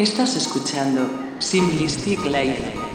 Estás escuchando Simplistic Live.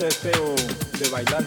Deseo de bailar.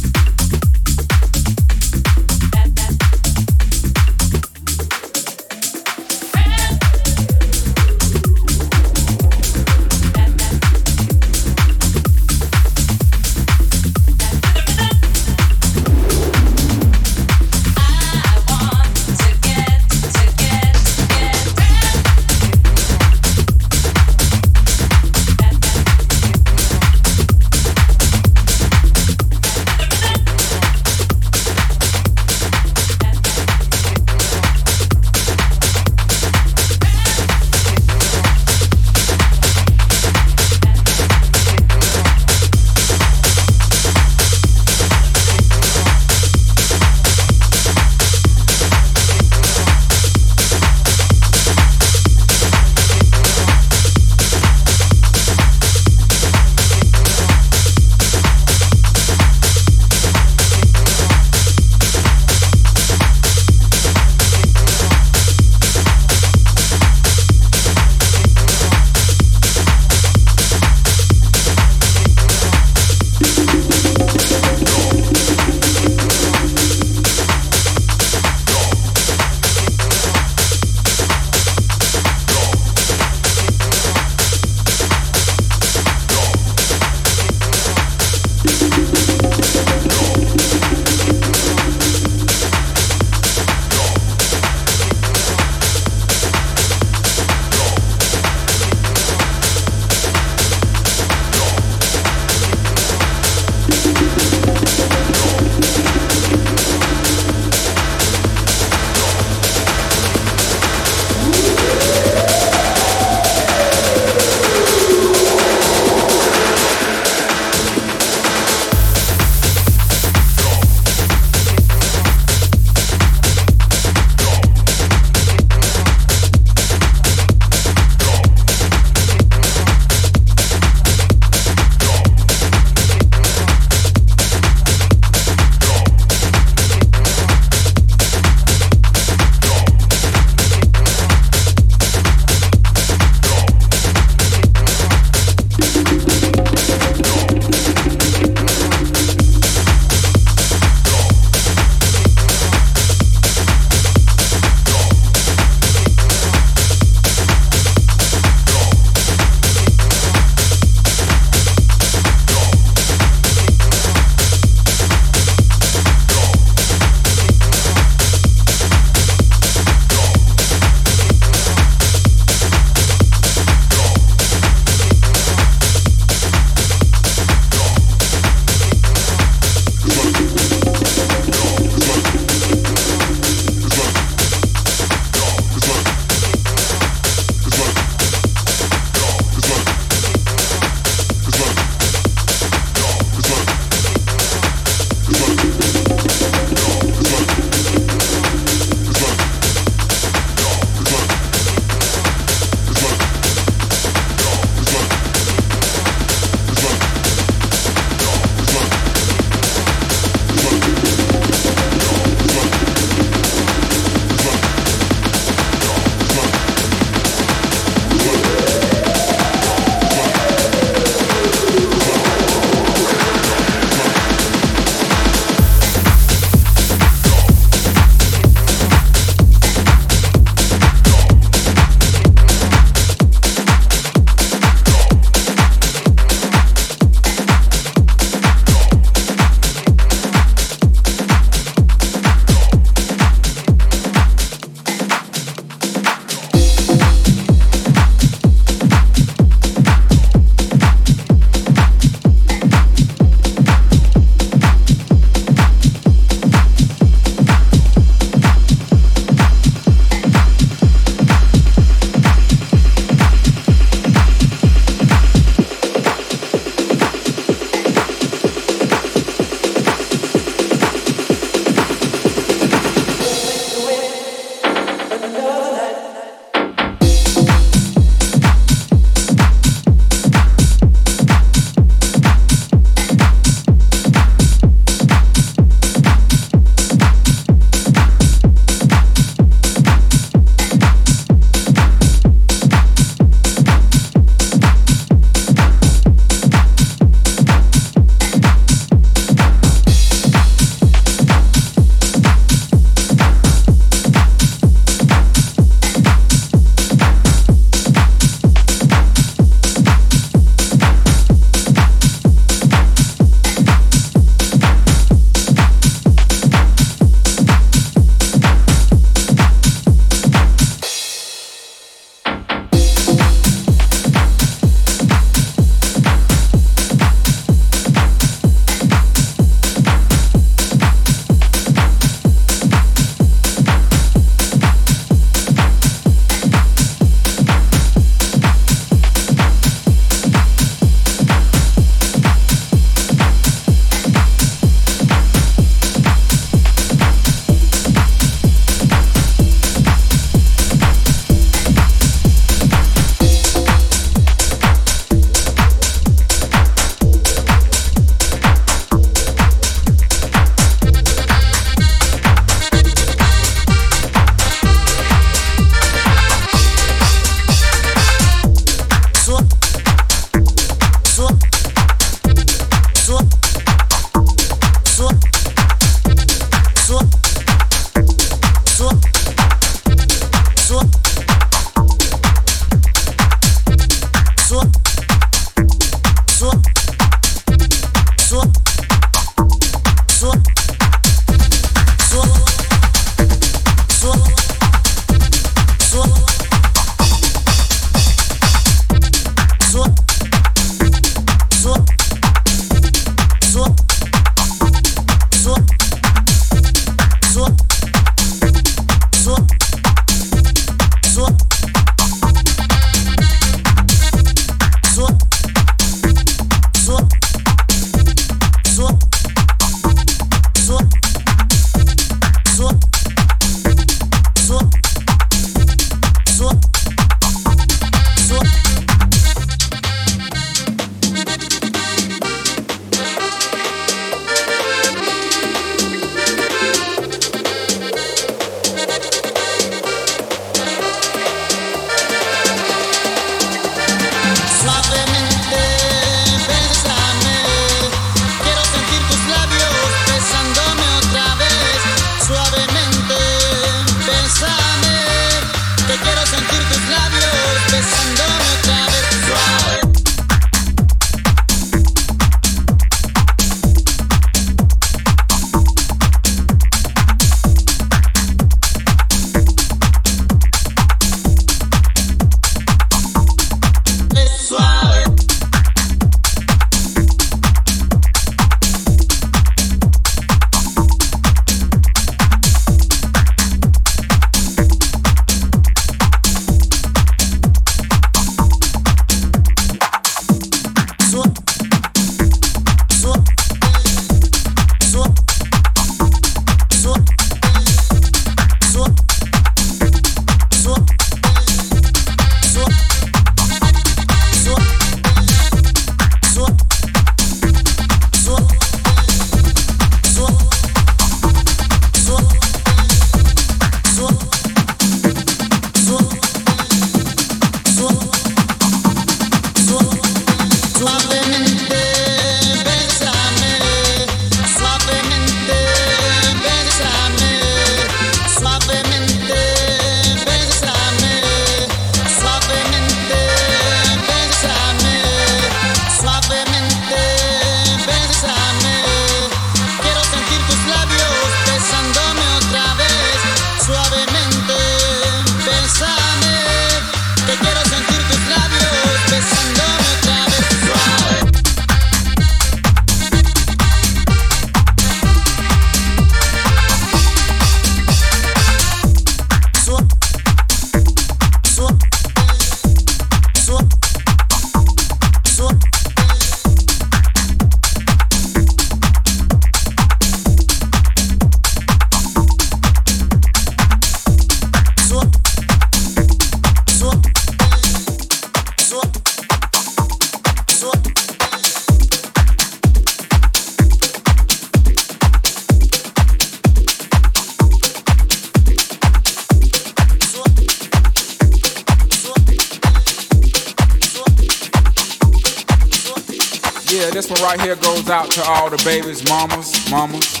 Out to all the babies, mamas, mamas,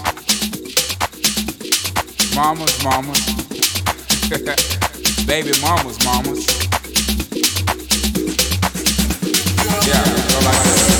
mamas, mamas, baby mamas, mamas. Yeah,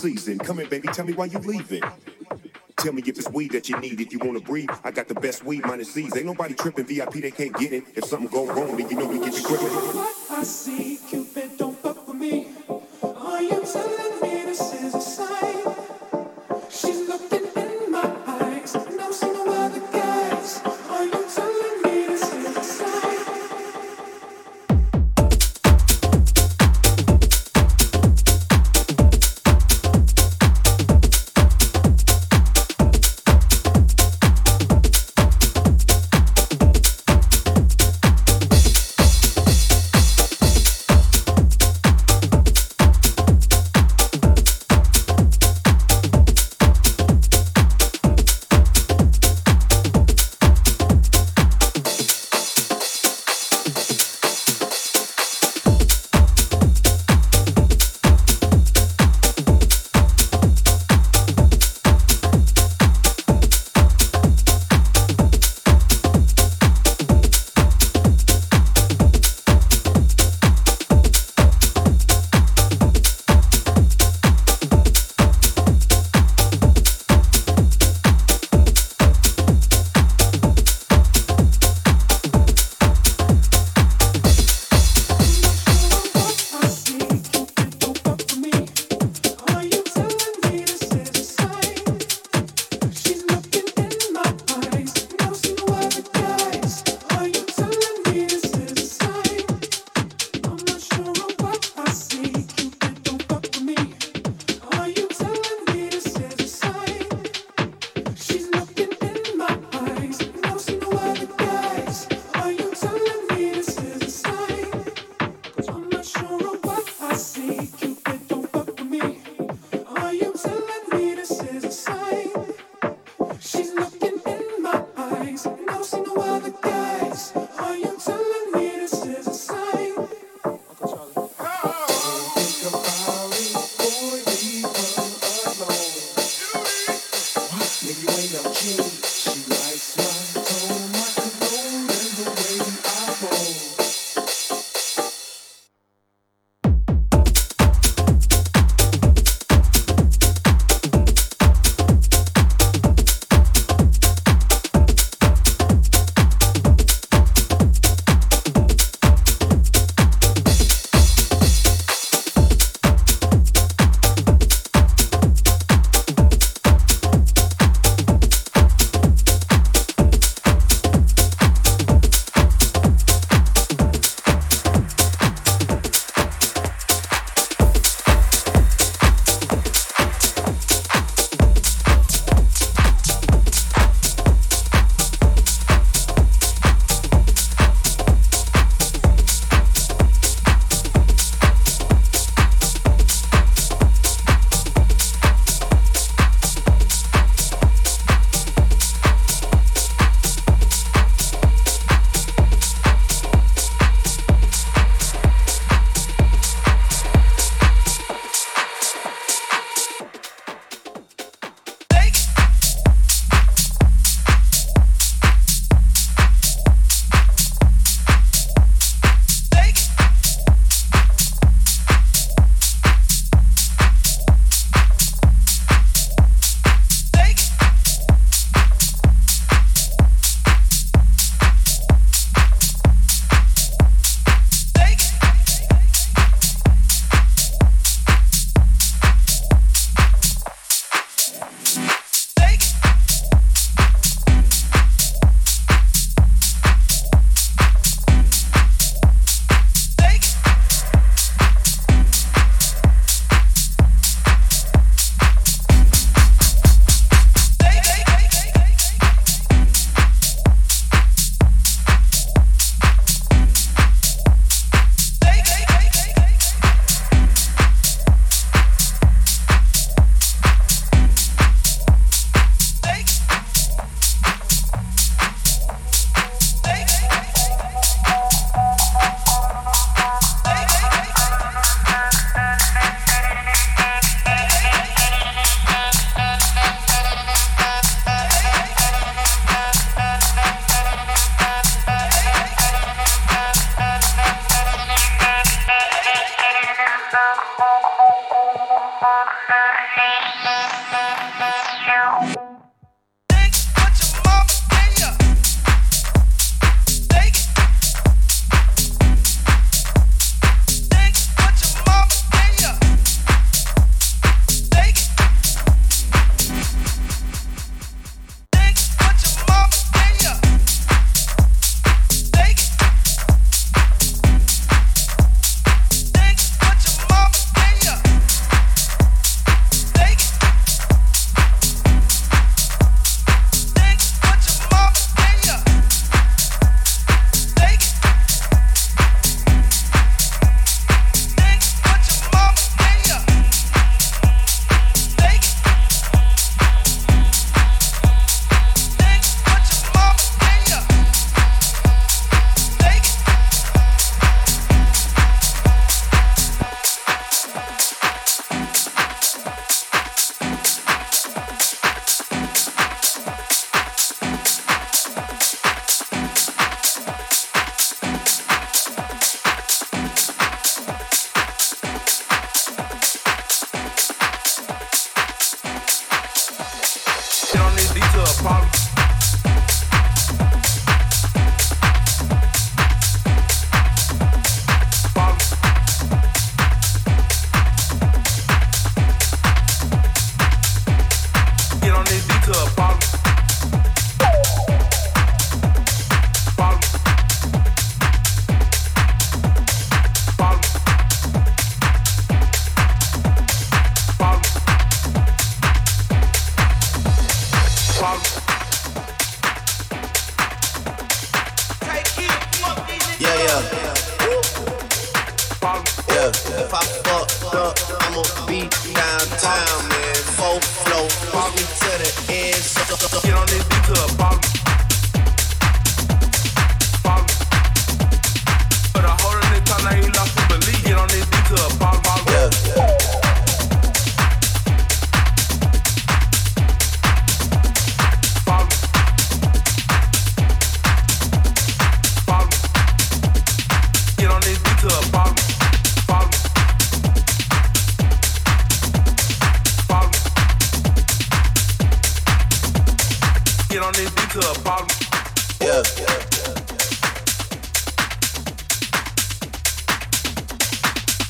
season. Come in, baby, tell me why you leaving. Tell me if it's weed that you need, if you wanna breathe. I got the best weed minus Z's. Ain't nobody tripping VIP, they can't get it. If something go wrong, then you know we get you gripping.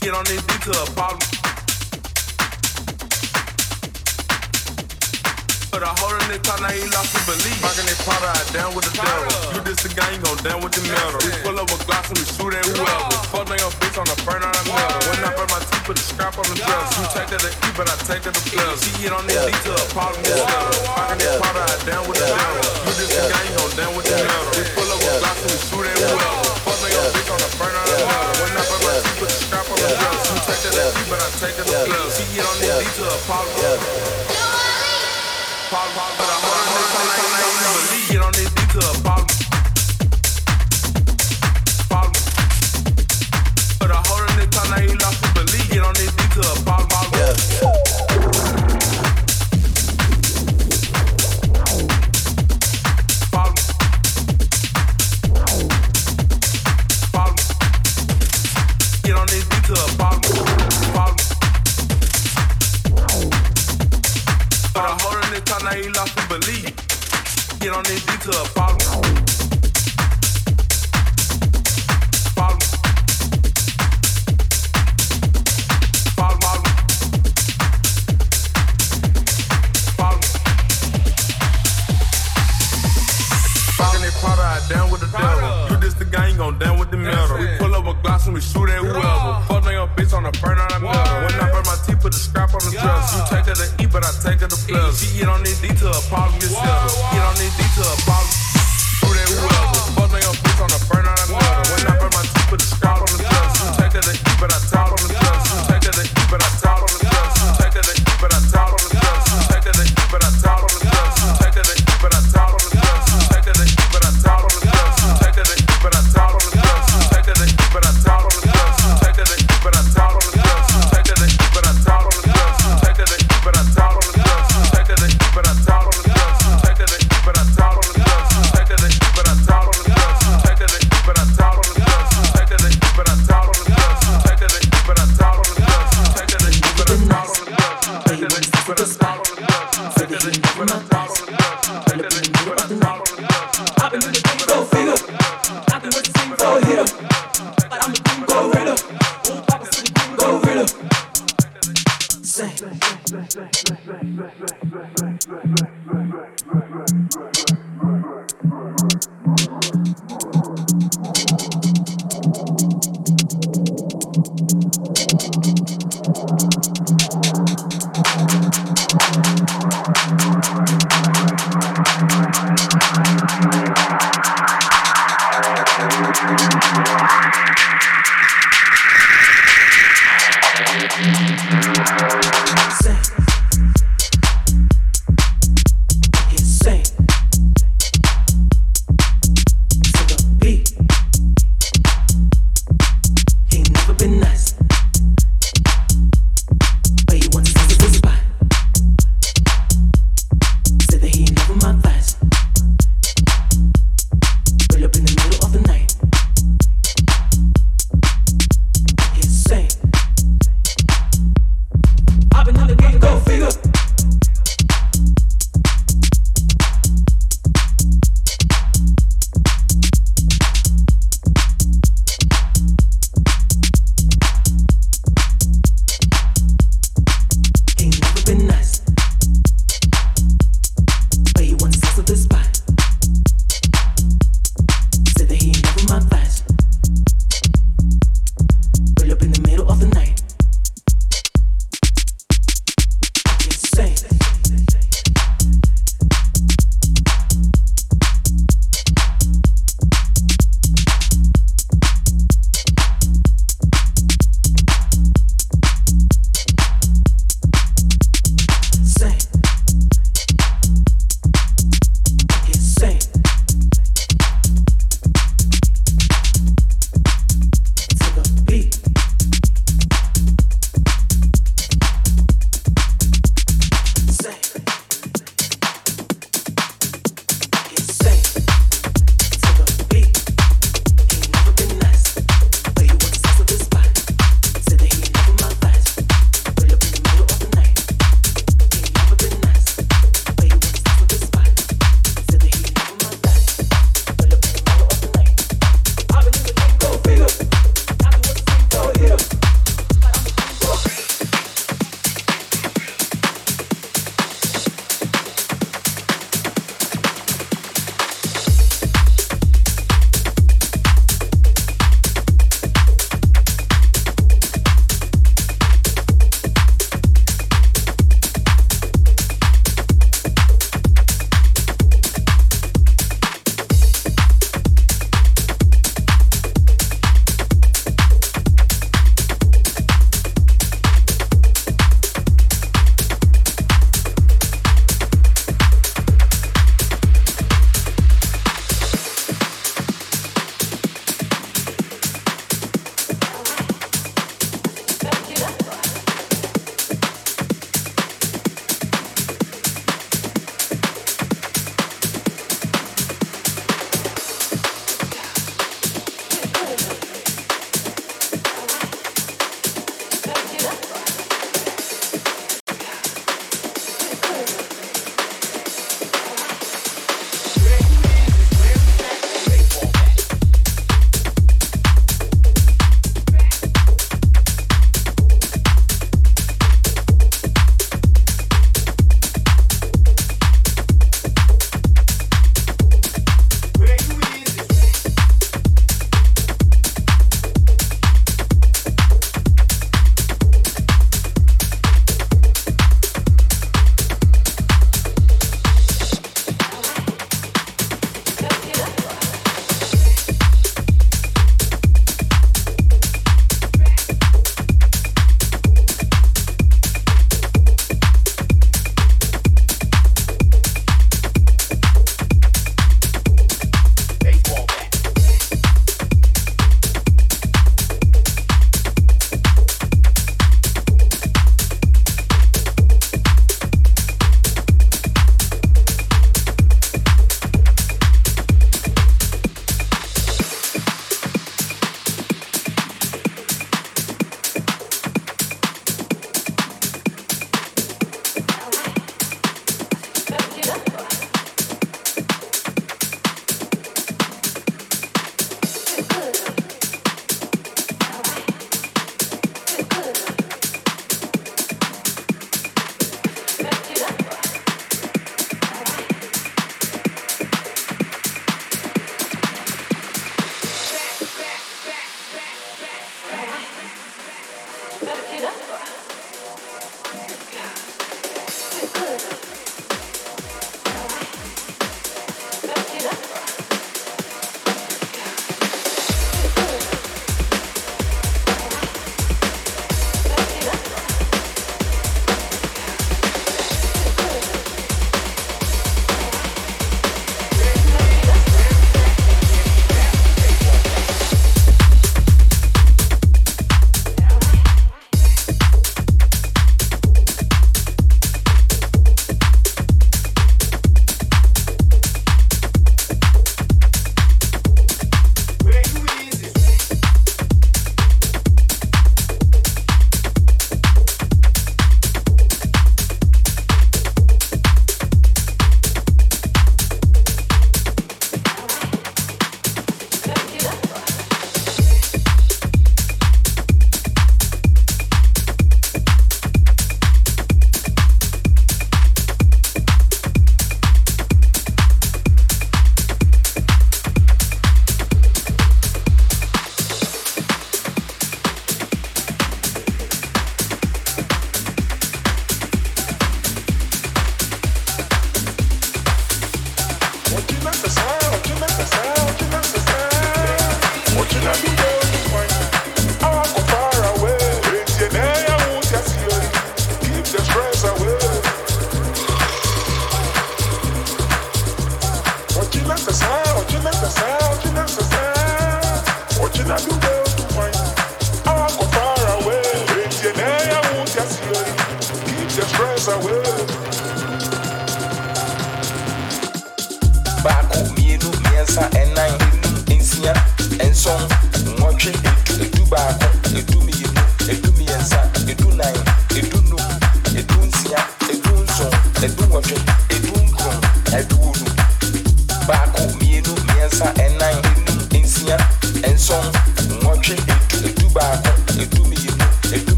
Get on this dick to the bottom. But I hold a this talk, now he lost his belief. Rockin' this powder, I down with the devil. You diss a gang, you gon' down with the metal. We pull up a glass and we shoot at whoever. Fuck on your bitch on the burn out of metal. When I burn my teeth, put the scrap on the dress. You take that to eat, but I take that to plus. She get on this dick to the bottom. Rockin' this powder, I down with the devil. You diss a gang, you gon' down with the metal. We pull up a glass and we shoot at whoever. Problem, but I'm on yeah, yeah, yeah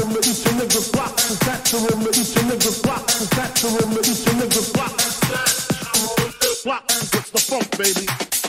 him, each a nigga block, and tax him, each a nigga block, and tax him, each a nigga block, block, what's the funk, baby?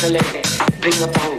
Bring about a